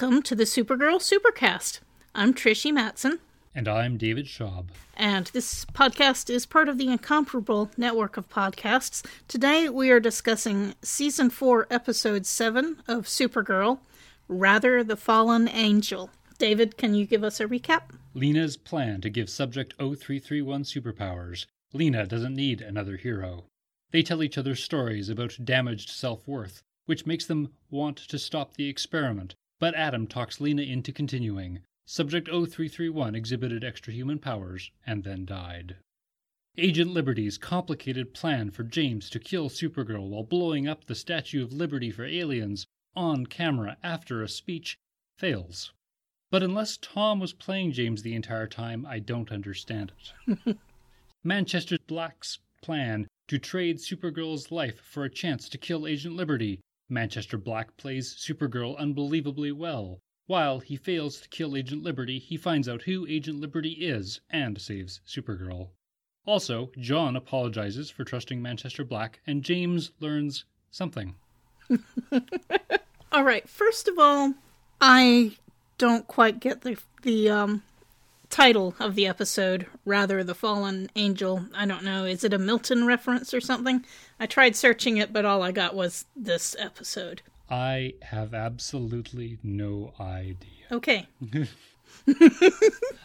Welcome to the Supergirl Supercast. I'm Trish Matson. And I'm David Schaub. And this podcast is part of the Incomparable network of podcasts. Today we are discussing Season 4, Episode 7 of Supergirl, Rather the Fallen Angel. David, can you give us a recap? Lena's plan to give Subject 0331 superpowers. Lena doesn't need another hero. They tell each other stories about damaged self worth, which makes them want to stop the experiment, but Adam talks Lena into continuing. Subject 0331 exhibited extrahuman powers and then died. Agent Liberty's complicated plan for James to kill Supergirl while blowing up the Statue of Liberty for aliens on camera after a speech fails. But unless Tom was playing James the entire time, I don't understand it. Manchester Black's plan to trade Supergirl's life for a chance to kill Agent Liberty. Manchester Black plays Supergirl unbelievably well. While he fails to kill Agent Liberty, he finds out who Agent Liberty is and saves Supergirl. Also, John apologizes for trusting Manchester Black, and James learns something. all right, first of all, I don't quite get the the um, title of the episode. Rather, the fallen angel. I don't know. Is it a Milton reference or something? I tried searching it, but all I got was this episode. I have absolutely no idea. Okay.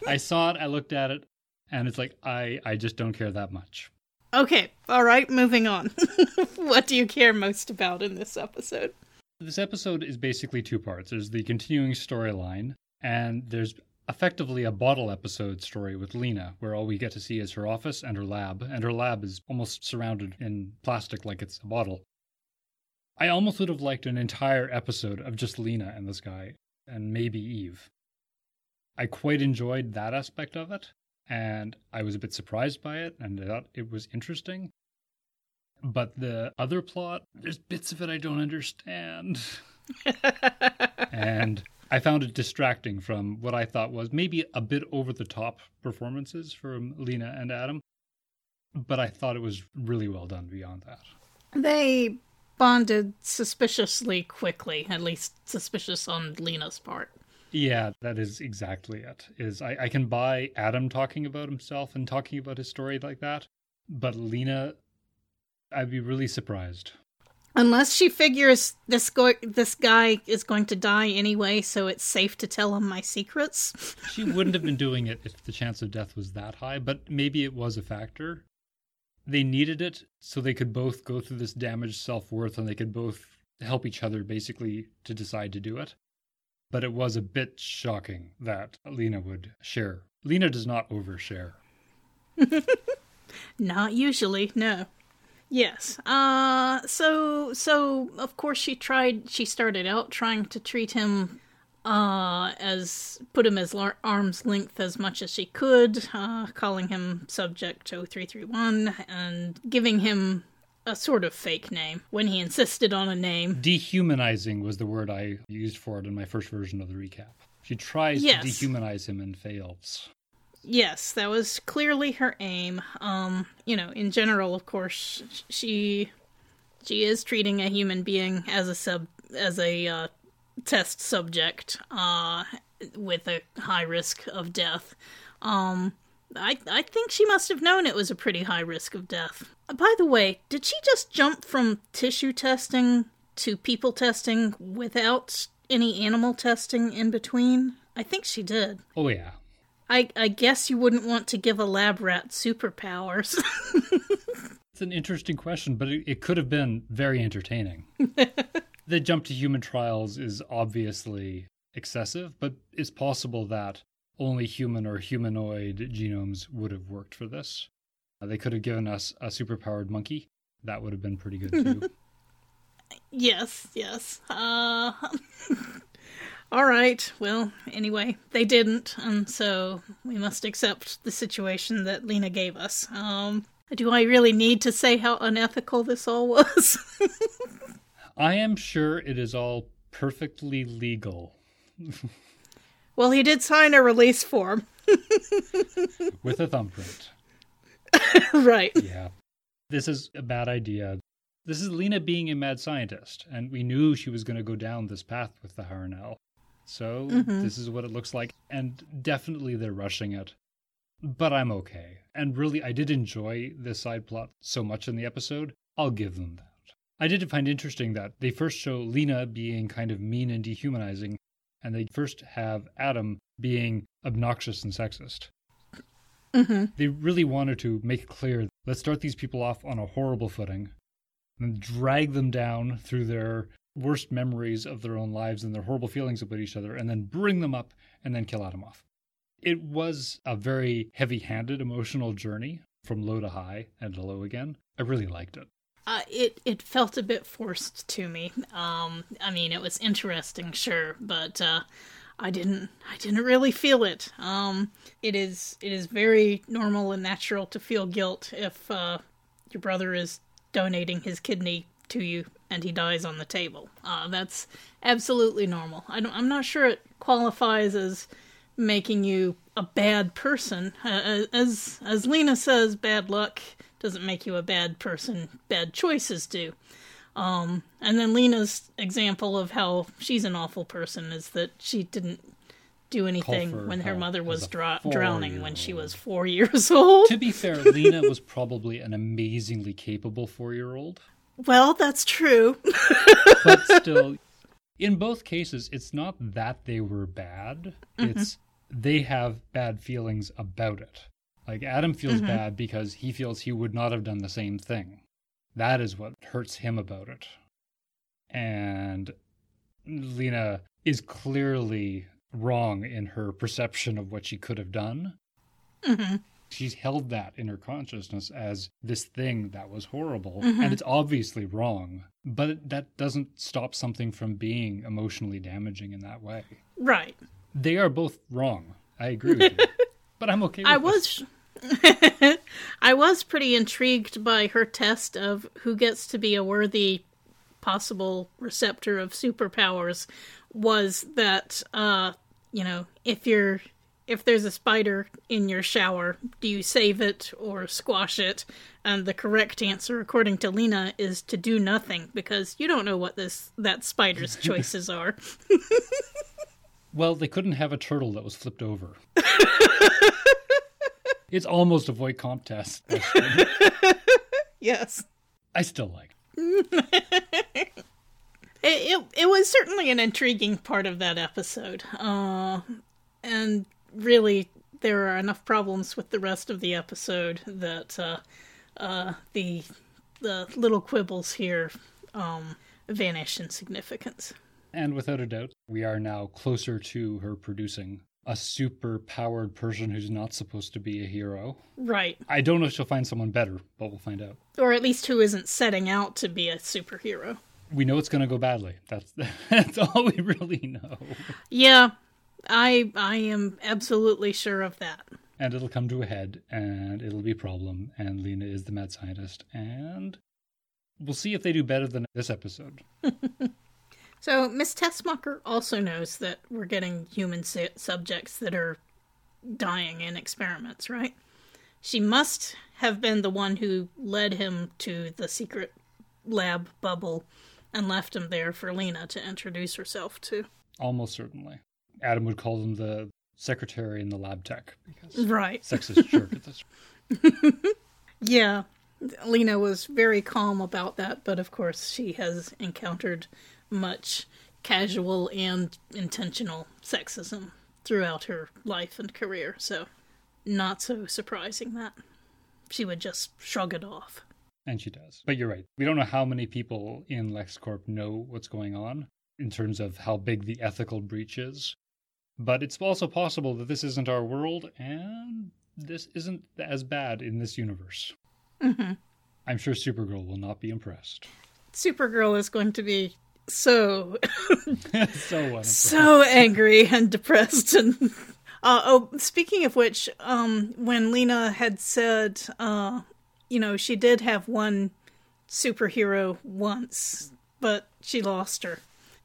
I saw it, I looked at it, and it's like I I just don't care that much. Okay. All right, moving on. what do you care most about in this episode? This episode is basically two parts. There's the continuing storyline, and there's effectively a bottle episode story with Lena, where all we get to see is her office and her lab, and her lab is almost surrounded in plastic like it's a bottle. I almost would have liked an entire episode of just Lena and this guy, and maybe Eve. I quite enjoyed that aspect of it, and I was a bit surprised by it, and I thought it was interesting. But the other plot, there's bits of it I don't understand. and I found it distracting from what I thought was maybe a bit over the top performances from Lena and Adam. But I thought it was really well done beyond that. They bonded suspiciously quickly, at least suspicious on Lena's part. Yeah, that is exactly it. Is I, I can buy Adam talking about himself and talking about his story like that, but Lena, I'd be really surprised. Unless she figures this go- this guy is going to die anyway, so it's safe to tell him my secrets. she wouldn't have been doing it if the chance of death was that high, but maybe it was a factor. They needed it so they could both go through this damaged self worth and they could both help each other basically to decide to do it. But it was a bit shocking that Lena would share. Lena does not overshare. not usually, no. Yes. Uh so so of course she tried she started out trying to treat him uh as put him as lar- arm's length as much as she could, uh calling him subject 0331 and giving him a sort of fake name when he insisted on a name. Dehumanizing was the word I used for it in my first version of the recap. She tries yes. to dehumanize him and fails. Yes, that was clearly her aim. Um, you know, in general, of course, she she is treating a human being as a sub as a uh, test subject uh, with a high risk of death. Um, I I think she must have known it was a pretty high risk of death. By the way, did she just jump from tissue testing to people testing without any animal testing in between? I think she did. Oh yeah. I, I guess you wouldn't want to give a lab rat superpowers. it's an interesting question, but it, it could have been very entertaining. the jump to human trials is obviously excessive, but it's possible that only human or humanoid genomes would have worked for this. Uh, they could have given us a superpowered monkey. That would have been pretty good too. yes, yes. Uh all right, well, anyway, they didn't, and so we must accept the situation that Lena gave us. Um, do I really need to say how unethical this all was? I am sure it is all perfectly legal. well, he did sign a release form. With a thumbprint. right. Yeah. This is a bad idea. This is Lena being a mad scientist, and we knew she was going to go down this path with the Harun-El. So this is what it looks like. And definitely they're rushing it. But I'm okay. And really, I did enjoy this side plot so much in the episode. I'll give them that. I did find interesting that they first show Lena being kind of mean and dehumanizing, and they first have Adam being obnoxious and sexist. Mm-hmm. They really wanted to make it clear let's start these people off on a horrible footing and drag them down through their worst memories of their own lives and their horrible feelings about each other, and then bring them up and then kill Adam off. It was a very heavy handed emotional journey from low to high and to low again. I really liked it. Uh, it it felt a bit forced to me. Um, I mean, it was interesting, sure, but uh, I didn't I didn't really feel it. Um, it is it is very normal and natural to feel guilt if uh, your brother is donating his kidney to you and he dies on the table. Uh, that's absolutely normal. I don't, I'm not sure it qualifies as making you a bad person. Uh, as as Lena says, bad luck doesn't make you a bad person. Bad choices do. Um, and then Lena's example of how she's an awful person is that she didn't do anything when her mother was dra- drowning when she was four years old. To be fair, Lena was probably an amazingly capable four year old. Well, that's true. but still in both cases it's not that they were bad. It's they have bad feelings about it. Like adam feels bad because he feels he would not have done the same thing. That is what hurts him about it. And lena is clearly wrong in her perception of what she could have done. Hmm she's held that in her consciousness as this thing that was horrible. And it's obviously wrong but that doesn't stop something from being emotionally damaging in that way. Right. they are both wrong. I agree with you. But i'm okay with I was I was pretty intrigued by her test of who gets to be a worthy possible receptor of superpowers was that uh you know, if you're if there's a spider in your shower, do you save it or squash it? And the correct answer, according to Lena, is to do nothing because you don't know what this that spider's choices are. well they couldn't have a turtle that was flipped over it's almost a Voight-Kampff test. Yes. i still like it. It, it it was certainly an intriguing part of that episode, uh, and really there are enough problems with the rest of the episode that uh, uh, the the little quibbles here um, vanish in significance. And without a doubt, we are now closer to her producing a super powered person who's not supposed to be a hero. Right, I don't know if she'll find someone better, but we'll find out. or at least who isn't setting out to be a superhero. We know it's going to go badly. That's that's all we really know. Yeah, I I am absolutely sure of that. And it'll come to a head, and it'll be a problem. And Lena is the mad scientist, and we'll see if they do better than this episode. So Miss Teschmacher also knows that we're getting human su- subjects that are dying in experiments, right? She must have been the one who led him to the secret lab bubble and left him there for Lena to introduce herself to. Almost certainly. Adam would call them the secretary and the lab tech because Right. sexist jerk at this. Yeah. Lena was very calm about that, but of course she has encountered much casual and intentional sexism throughout her life and career, so not so surprising that she would just shrug it off. And she does. But you're right. We don't know how many people in LexCorp know what's going on in terms of how big the ethical breach is. But it's also possible that this isn't our world and this isn't as bad in this universe. hmm I'm sure Supergirl will not be impressed. Supergirl is going to be so so so angry and depressed and uh, oh speaking of which um when lena had said uh you know she did have one superhero once but she lost her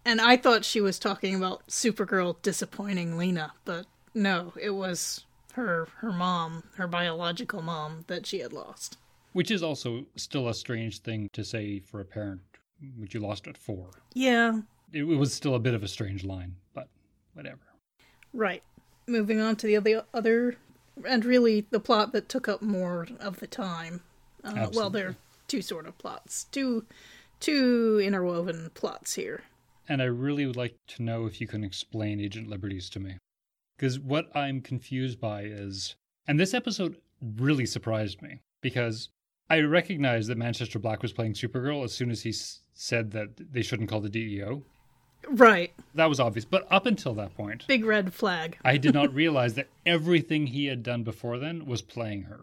and i thought she was talking about supergirl disappointing lena but no it was her her mom her biological mom that she had lost Which is also still a strange thing to say for a parent, which you lost at four. yeah It, it was still a bit of a strange line, but whatever. Right. Moving on to the other, other and really the plot that took up more of the time. Uh, well, there are two sort of plots, two two interwoven plots here. And I really would like to know if you can explain Agent Liberties to me. Because what I'm confused by is, and this episode really surprised me because I recognized that Manchester Black was playing Supergirl as soon as he s- said that they shouldn't call the DEO. Right. That was obvious. But up until that point, Big red flag. I did not realize that everything he had done before then was playing her.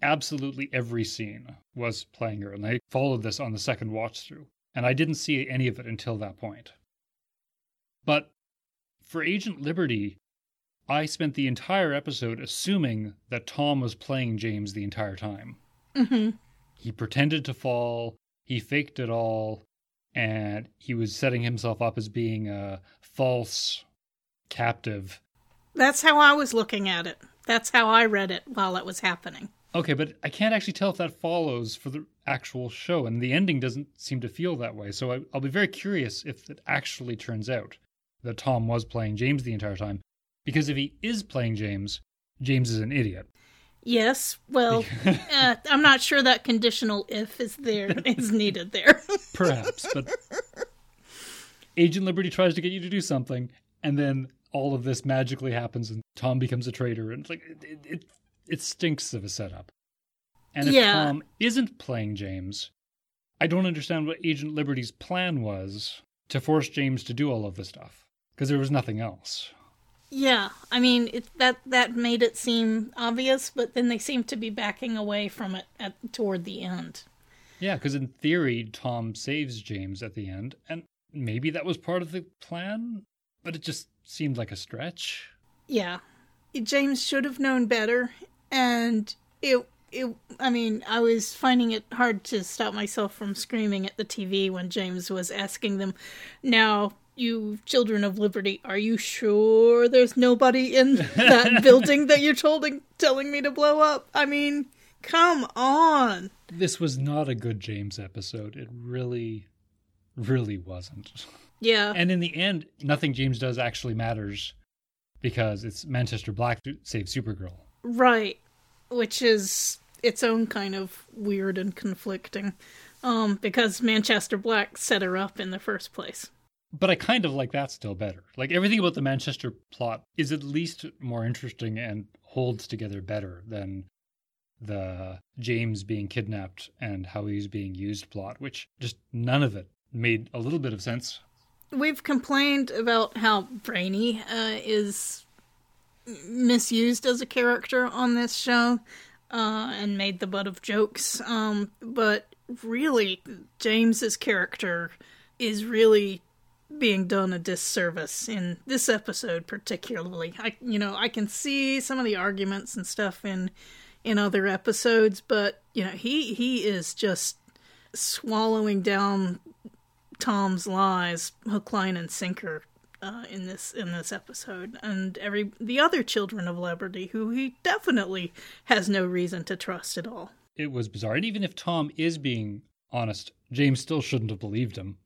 Absolutely every scene was playing her. And I followed this on the second watch through. And I didn't see any of it until that point. But for Agent Liberty, I spent the entire episode assuming that Tom was playing James the entire time. hmm He pretended to fall, he faked it all, and he was setting himself up as being a false captive That's how I was looking at it. That's how I read it while it was happening. Okay, but I can't actually tell if that follows for the actual show, and the ending doesn't seem to feel that way. So I, I'll be very curious if it actually turns out that Tom was playing James the entire time. Because if he is playing James, James is an idiot. Yes. Well, uh, I'm not sure that conditional if is there is needed there. Perhaps, but Agent Liberty tries to get you to do something, and then all of this magically happens, and Tom becomes a traitor, and it's like it it, it stinks of a setup. And if Yeah. Tom isn't playing James, I don't understand what Agent Liberty's plan was to force James to do all of this stuff because there was nothing else. yeah. I mean, it, that that made it seem obvious, but then they seem to be backing away from it at toward the end. Yeah, because in theory, Tom saves James at the end, and maybe that was part of the plan, but it just seemed like a stretch. Yeah. James should have known better and it it I mean, I was finding it hard to stop myself from screaming at the TV when James was asking them, "Now, you children of liberty, are you sure there's nobody in that building that you're telling telling me to blow up?" I mean, come on. This was not a good James episode. It really, really wasn't. Yeah. And in the end, nothing James does actually matters because it's Manchester Black who saves Supergirl. Right. Which is its own kind of weird and conflicting. Um, because Manchester Black set her up in the first place. But I kind of like that still better. Like everything about the Manchester plot is at least more interesting and holds together better than the James being kidnapped and how he's being used plot, which just none of it made a little bit of sense. We've complained about how Brainy uh, is misused as a character on this show uh, and made the butt of jokes. Um, but really, James's character is really being done a disservice in this episode particularly. I you know, I can see some of the arguments and stuff in in other episodes, but you know, he he is just swallowing down Tom's lies, hook, line, and sinker, uh, in this in this episode, and every the other children of Liberty, who he definitely has no reason to trust at all. It was bizarre. And even if Tom is being honest, James still shouldn't have believed him.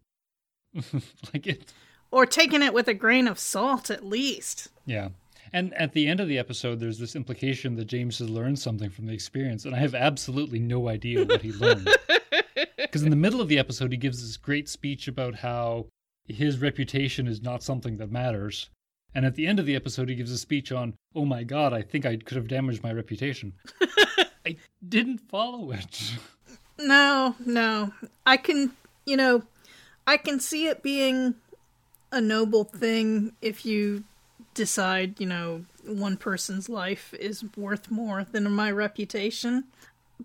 like it Or taken it with a grain of salt, at least. Yeah. And at the end of the episode, there's this implication that James has learned something from the experience, and I have absolutely no idea what he learned. Because in the middle of the episode, he gives this great speech about how his reputation is not something that matters. And at the end of the episode, he gives a speech on, oh my god, I think I could have damaged my reputation. I didn't follow it. No, no. I can, you know, I can see it being a noble thing if you decide, you know, one person's life is worth more than my reputation.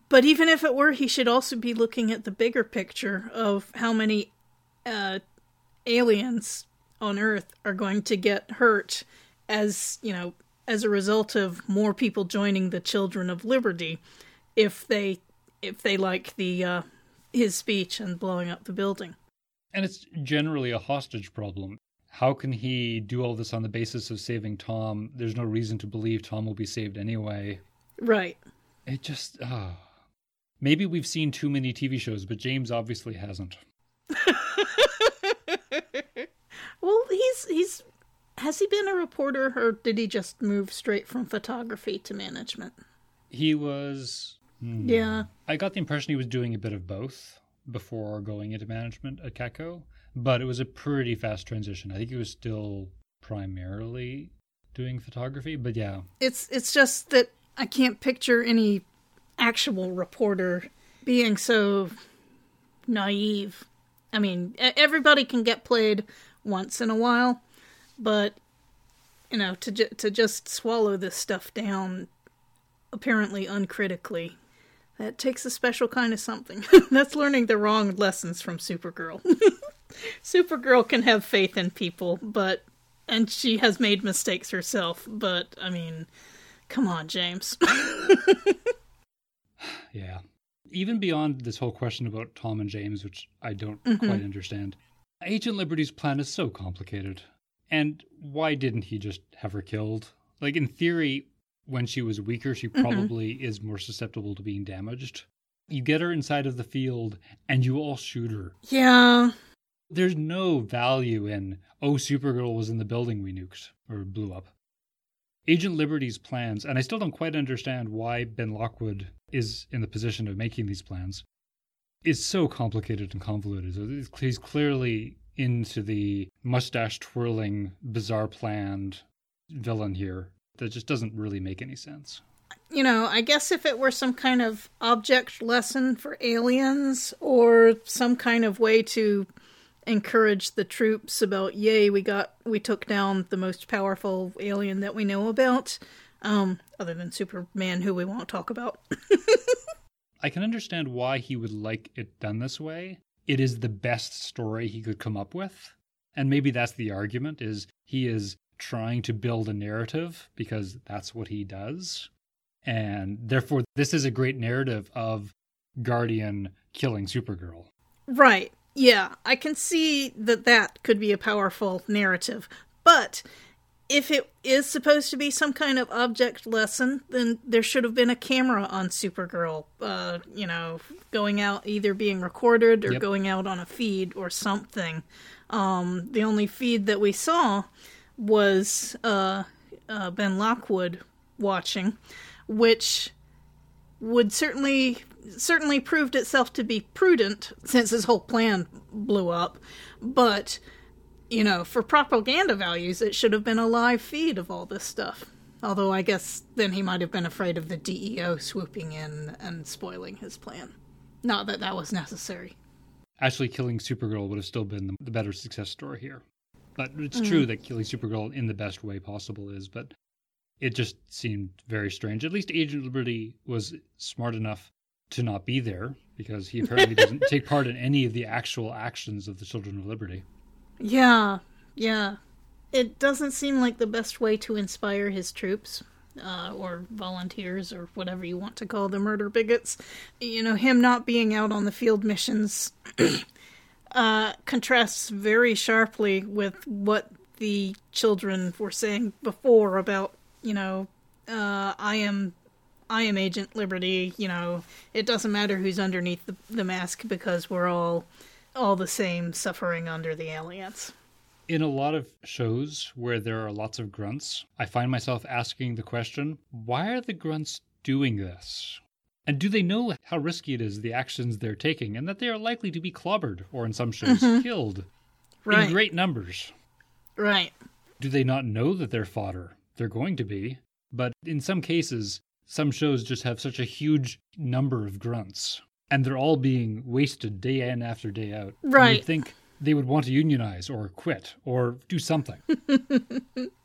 But even if it were, he should also be looking at the bigger picture of how many uh, aliens on Earth are going to get hurt as, you know, as a result of more people joining the Children of Liberty if they if they like the uh, his speech and blowing up the building. And it's generally a hostage problem. How can he do all this on the basis of saving Tom? There's no reason to believe Tom will be saved anyway. Right. It just, ah. Maybe we've seen too many TV shows, but James obviously hasn't. Well, he's he's has he been a reporter or did he just move straight from photography to management? He was. hmm, Yeah. I got the impression he was doing a bit of both before going into management at Catco, but it was a pretty fast transition. I think he was still primarily doing photography, but yeah, It's it's just that I can't picture any actual reporter being so naive. I mean, e- everybody can get played once in a while, but you know, to ju- to just swallow this stuff down apparently uncritically, that takes a special kind of something. That's learning the wrong lessons from Supergirl. Supergirl can have faith in people, but and she has made mistakes herself, but I mean, come on, James. yeah. Even beyond this whole question about Tom and James, which I don't Mhm. quite understand, Agent Liberty's plan is so complicated. And why didn't he just have her killed? Like, in theory, when she was weaker, she Mhm. probably is more susceptible to being damaged. You get her inside of the field and you all shoot her. yeah, There's no value in, oh, Supergirl was in the building we nuked or blew up. Agent Liberty's plans, and I still don't quite understand why Ben Lockwood is in the position of making these plans, is so complicated and convoluted. He's clearly into the mustache twirling, bizarre planned villain here that just doesn't really make any sense. you know, I guess if it were some kind of object lesson for aliens or some kind of way to encourage the troops about yay we got we took down the most powerful alien that we know about um other than superman who we won't talk about I can understand why he would like it done this way. It is the best story he could come up with. And maybe that's the argument is he is trying to build a narrative because that's what he does. And therefore this is a great narrative of Guardian killing Supergirl. Right. Yeah, I can see that that could be a powerful narrative. But if it is supposed to be some kind of object lesson, then there should have been a camera on Supergirl, uh, you know, going out, either being recorded or Yep. going out on a feed or something. Um, the only feed that we saw was uh, uh, Ben Lockwood watching, which would certainly certainly proved itself to be prudent since his whole plan blew up but you know for propaganda values it should have been a live feed of all this stuff although i guess then he might have been afraid of the deo swooping in and spoiling his plan not that that was necessary Actually killing Supergirl would have still been the, better success story here. But it's mm. true that killing Supergirl in the best way possible is, but it just seemed very strange. At least Agent Liberty was smart enough to not be there because he apparently doesn't take part in any of the actual actions of the Children of Liberty. Yeah yeah. It doesn't seem like the best way to inspire his troops uh, or volunteers or whatever you want to call the murder bigots. You know him not being out on the field missions uh, contrasts very sharply with what the children were saying before about you know uh, i am i am agent liberty you know. It doesn't matter who's underneath the, the mask because we're all all the same suffering under the aliens In a lot of shows where there are lots of grunts, I find myself asking the question why are the grunts doing this? And do they know how risky it is, the actions they're taking, and that they are likely to be clobbered or, in some shows, mm-hmm. killed right in great numbers? right Do they not know that they're fodder? They're going to be. But in some cases, some shows just have such a huge number of grunts, and they're all being wasted day in after day out. And Right. You'd think they would want to unionize or quit or do something.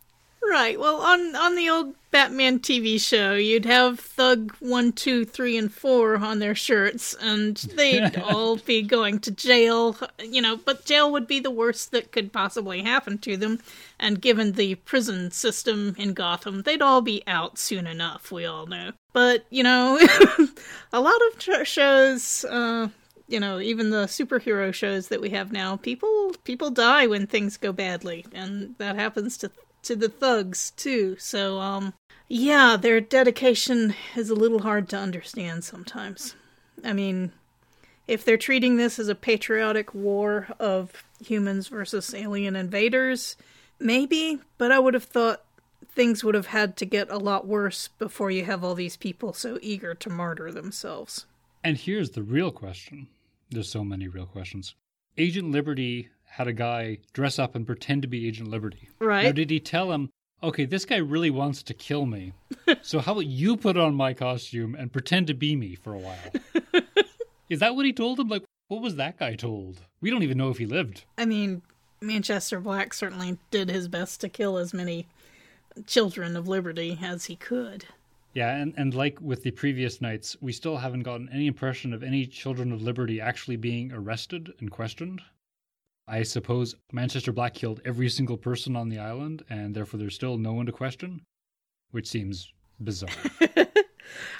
Right. Well, on on the old Batman TV show, you'd have Thug one, two, three, and four on their shirts, and they'd all be going to jail. You know, but jail would be the worst that could possibly happen to them. And given the prison system in Gotham, they'd all be out soon enough. We all know. But you know, a lot of tr- shows. Uh, you know, even the superhero shows that we have now, people people die when things go badly, and that happens to to the thugs too. So, um, yeah, their dedication is a little hard to understand sometimes. I mean, if they're treating this as a patriotic war of humans versus alien invaders, Maybe, but I would have thought things would have had to get a lot worse before you have all these people so eager to martyr themselves. And here's the real question. There's so many real questions. Agent Liberty had a guy dress up and pretend to be Agent Liberty. Right. Now, did he tell him, okay, this guy really wants to kill me. so how about you put on my costume and pretend to be me for a while? Is that what he told him? Like, what was that guy told? We don't even know if he lived. I mean, Manchester Black certainly did his best to kill as many children of liberty as he could. Yeah, and, and like with the previous nights, we still haven't gotten any impression of any children of liberty actually being arrested and questioned. I suppose Manchester Black killed every single person on the island, and therefore there's still no one to question, which seems bizarre.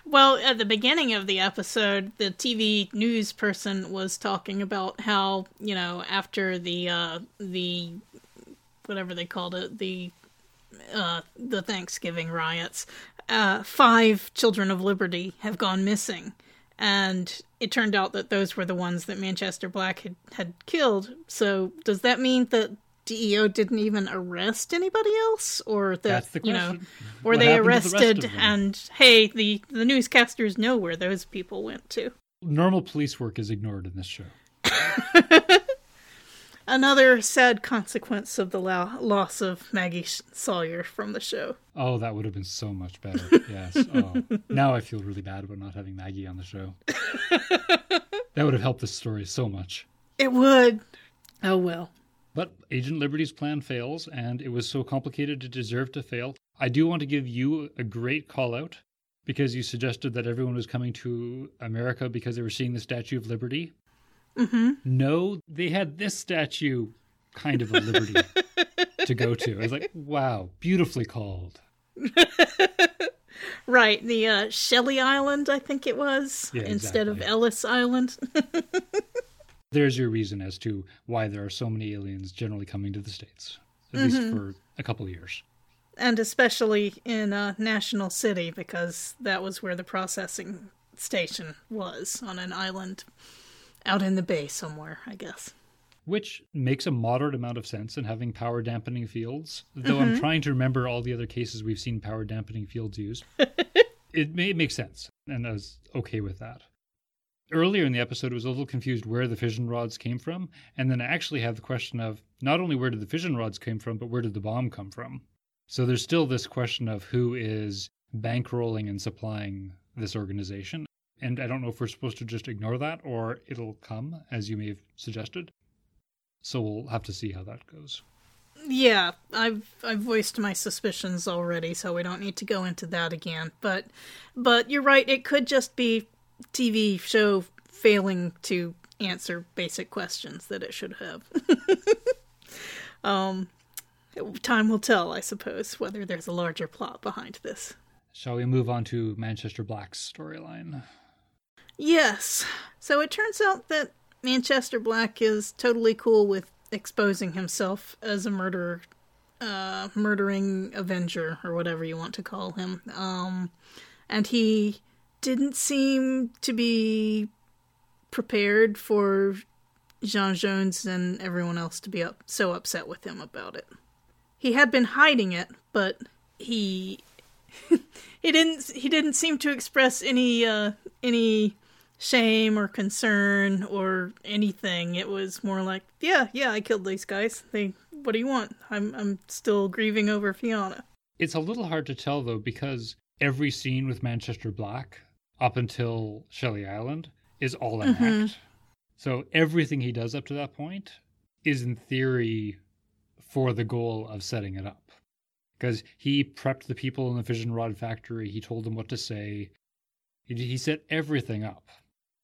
Well, at the beginning of the episode, the TV news person was talking about how you know after the uh, the whatever they called it the uh, the Thanksgiving riots, uh, five children of liberty have gone missing, and it turned out that those were the ones that Manchester Black had had killed. So does that mean that DEO didn't even arrest anybody else, or that That's the you know, or What they to the arrested and hey, the the newscasters know where those people went to. Normal police work is ignored in this show. Another sad consequence of the lo- loss of Maggie Sawyer from the show. Oh, that would have been so much better. Yes. Oh. now I feel really bad about not having Maggie on the show. that would have helped the story so much. It would. Oh well. But Agent Liberty's plan fails, and it was so complicated it deserved to fail. I do want to give you a great call out because you suggested that everyone was coming to America because they were seeing the Statue of Liberty. Mm-hmm. No, they had this statue kind of a liberty to go to. I was like, wow, beautifully called. Right, the uh, Shelley Island, I think it was, Yeah, instead of. Ellis Island. There's your reason as to why there are so many aliens generally coming to the States, at least for a couple of years. and especially in uh, National City, because that was where the processing station was, on an island out in the bay somewhere, I guess. which makes a moderate amount of sense in having power dampening fields. Though I'm mm-hmm. trying to remember all the other cases we've seen power dampening fields used. it may make sense, and I was okay with that. Earlier in the episode, I was a little confused where the fission rods came from, and then I actually have the question of not only where did the fission rods come from, but where did the bomb come from? So there's still this question of who is bankrolling and supplying this organization. And I don't know if we're supposed to just ignore that or it'll come, as you may have suggested. So we'll have to see how that goes. Yeah, I've I've voiced my suspicions already, so we don't need to go into that again. But but you're right, it could just be TV show failing to answer basic questions that it should have. um time will tell, I suppose, whether there's a larger plot behind this. Shall we move on to Manchester Black's storyline? Yes. So it turns out that Manchester Black is totally cool with exposing himself as a murderer, uh, murdering Avenger, or whatever you want to call him. Um, and he didn't seem to be prepared for Jean Jones and everyone else to be up, so upset with him about it. He had been hiding it, but he he didn't he didn't seem to express any uh any shame or concern or anything. It was more like yeah yeah i killed these guys. They what do you want? I'm i'm still grieving over fiona. It's a little hard to tell, though, because every scene with Manchester Black up until Shelley Island is all an mm-hmm. act. So everything he does up to that point is, in theory, for the goal of setting it up. Because he prepped the people in the fission rod factory, he told them what to say, he, he set everything up.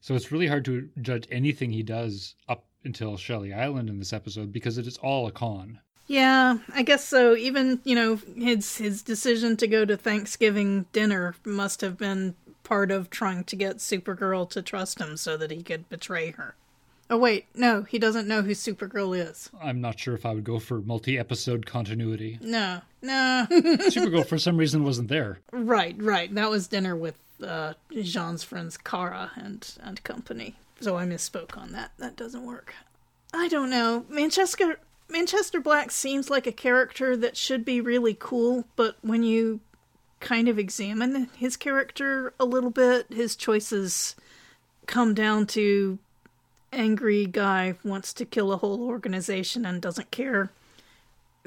So it's really hard to judge anything he does up until Shelley Island in this episode because it is all a con. yeah i guess so even you know his his decision to go to thanksgiving dinner must have been part of trying to get supergirl to trust him so that he could betray her oh wait no he doesn't know who supergirl is I'm not sure if I would go for multi episode continuity. no no Supergirl, for some reason, wasn't there. Right, right. That was dinner with uh, Jean's friends Kara and and company. So I misspoke on that. That doesn't work. I don't know. Manchester Manchester Black seems like a character that should be really cool, but when you kind of examine his character a little bit, his choices come down to angry guy wants to kill a whole organization and doesn't care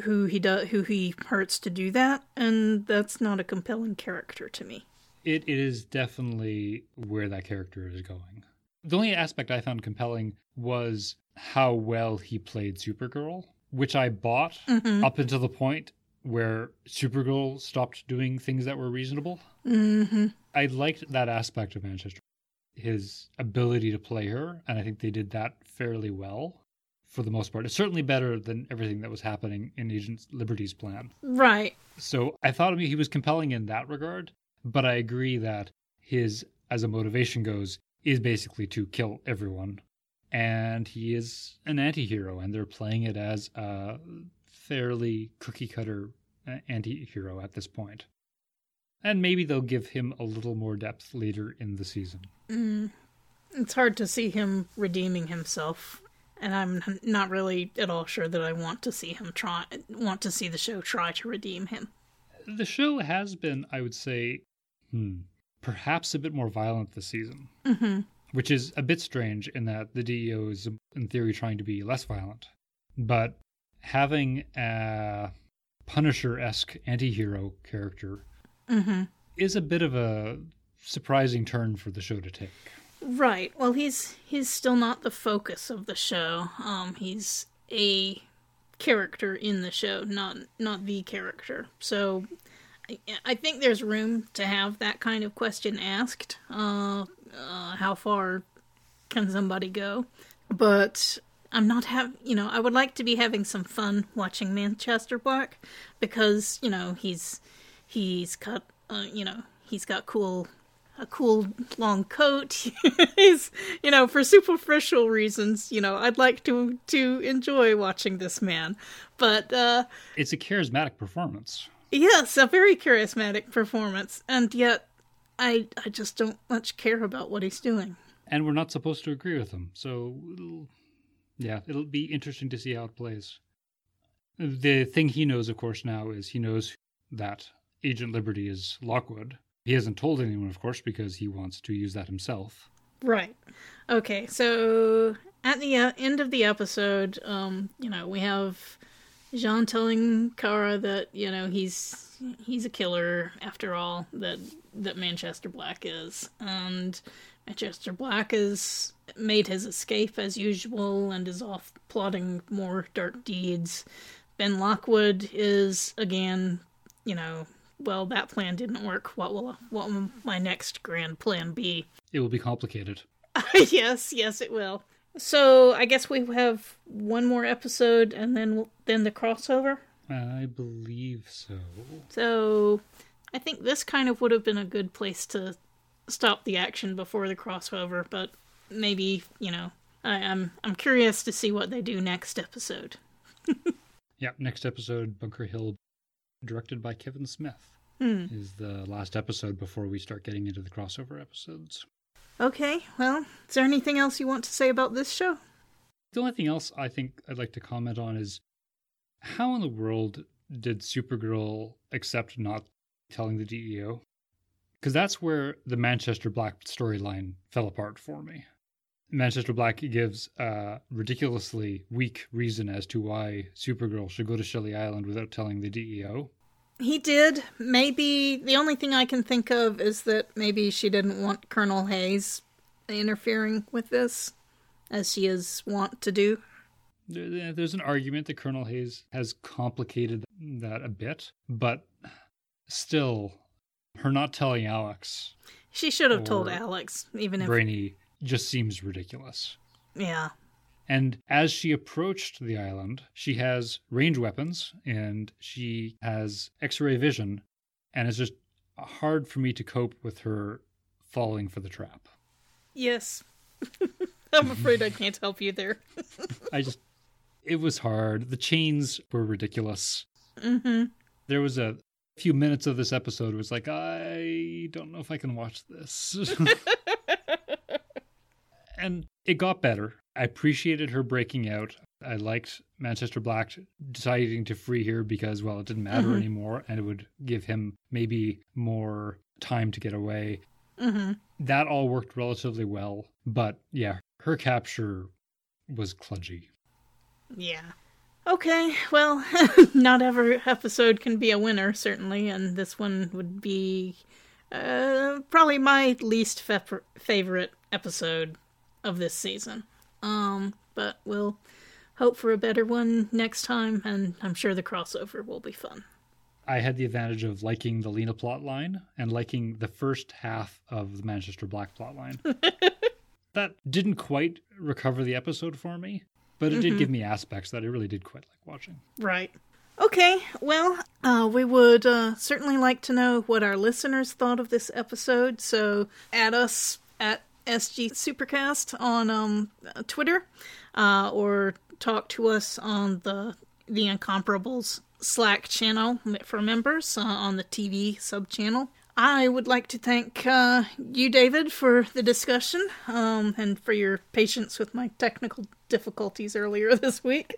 who he who he hurts to do that, and that's not a compelling character to me. It, is definitely where that character is going. The only aspect I found compelling was how well he played Supergirl, which I bought Mm-hmm. up until the point where Supergirl stopped doing things that were reasonable. Mm-hmm. I liked that aspect of Manchester, his ability to play her, and I think they did that fairly well for the most part. It's certainly better than everything that was happening in Agent Liberty's plan. Right. So I thought he was compelling in that regard, but I agree that his, as a motivation goes, is basically to kill everyone. And he is an anti hero, and they're playing it as a fairly cookie cutter anti hero at this point. And maybe they'll give him a little more depth later in the season. Mm. It's hard to see him redeeming himself, and I'm not really at all sure that I want to see him try want to see the show try to redeem him. The show has been, I would say, hmm, perhaps a bit more violent this season. Mm-hmm. which is a bit strange in that the DEO is, in theory, trying to be less violent. But having a Punisher esque anti hero character Mm-hmm. is a bit of a surprising turn for the show to take. Right. Well, he's he's still not the focus of the show. Um, he's a character in the show, not not the character. So, I, think there's room to have that kind of question asked. Uh, uh, how far can somebody go? But I'm not have you know I would like to be having some fun watching Manchester Black because you know he's he's got uh, you know he's got cool a cool long coat. he's you know for superficial reasons you know I'd like to to enjoy watching this man, but uh, It's a charismatic performance. Yes, a very charismatic performance, and yet I I just don't much care about what he's doing. And we're not supposed to agree with him. So, it'll, yeah, it'll be interesting to see how it plays. The thing he knows, of course, now is he knows that Agent Liberty is Lockwood. He hasn't told anyone, of course, because he wants to use that himself. Right. Okay. So at the end of the episode, um, you know, we have Jean telling Kara that you know he's he's a killer after all. That that Manchester Black is, and Manchester Black has made his escape as usual and is off plotting more dark deeds. Ben Lockwood is again, you know, well that plan didn't work. What will what will my next grand plan be? It will be complicated. yes, yes, it will. So I guess we have one more episode, and then then the crossover. I believe so. So I think this kind of would have been a good place to stop the action before the crossover, but maybe you know I, I'm I'm curious to see what they do next episode. Yeah, next episode, Bunker Hill, directed by Kevin Smith, Hmm. is the last episode before we start getting into the crossover episodes. Okay, well, is there anything else you want to say about this show? The only thing else I think I'd like to comment on is how in the world did Supergirl accept not telling the DEO? Because that's where the Manchester Black storyline fell apart for me. Manchester Black gives a ridiculously weak reason as to why Supergirl should go to Shelley Island without telling the DEO. He did. Maybe the only thing I can think of is that maybe she didn't want Colonel Haley interfering with this, as she is wont to do. There's an argument that Colonel Haley has complicated that a bit, but still, her not telling Alex She should have told Alex, even if Brainy just seems ridiculous. yeah. And as she approached the island, she has range weapons and she has x ray vision, and it's just hard for me to cope with her falling for the trap. Yes. I'm afraid I can't help you there. I just, it was hard. The chains were ridiculous. Mm-hmm. There was a few minutes of this episode was like, I don't know if I can watch this. and it got better. I appreciated her breaking out. I liked Manchester Black deciding to free her because, well, it didn't matter Mhm. anymore and it would give him maybe more time to get away. Mm-hmm. That all worked relatively well. But yeah, her capture was kludgy. Yeah. Okay, well, not every episode can be a winner, certainly, and this one would be uh, probably my least fe- favorite episode of this season. Um, but we'll hope for a better one next time, and I'm sure the crossover will be fun. I had the advantage of liking the Lena plot line and liking the first half of the Manchester Black plot line. that didn't quite recover the episode for me, but it did give me aspects that I really did quite like watching. Right. Okay, well, uh, we would uh, certainly like to know what our listeners thought of this episode, so add us at SG Supercast on um, Twitter, uh, or talk to us on the the Incomparables Slack channel for members uh, on the TV sub channel. I would like to thank uh, you, David, for the discussion um, and for your patience with my technical difficulties earlier this week.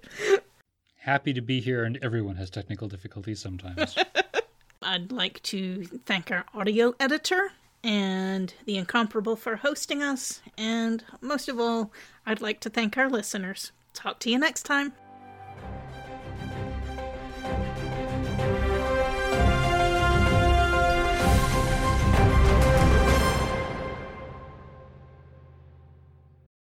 Happy to be here, and everyone has technical difficulties sometimes. I'd like to thank our audio editor and the Incomparable for hosting us, and most of all, I'd like to thank our listeners. Talk to you next time.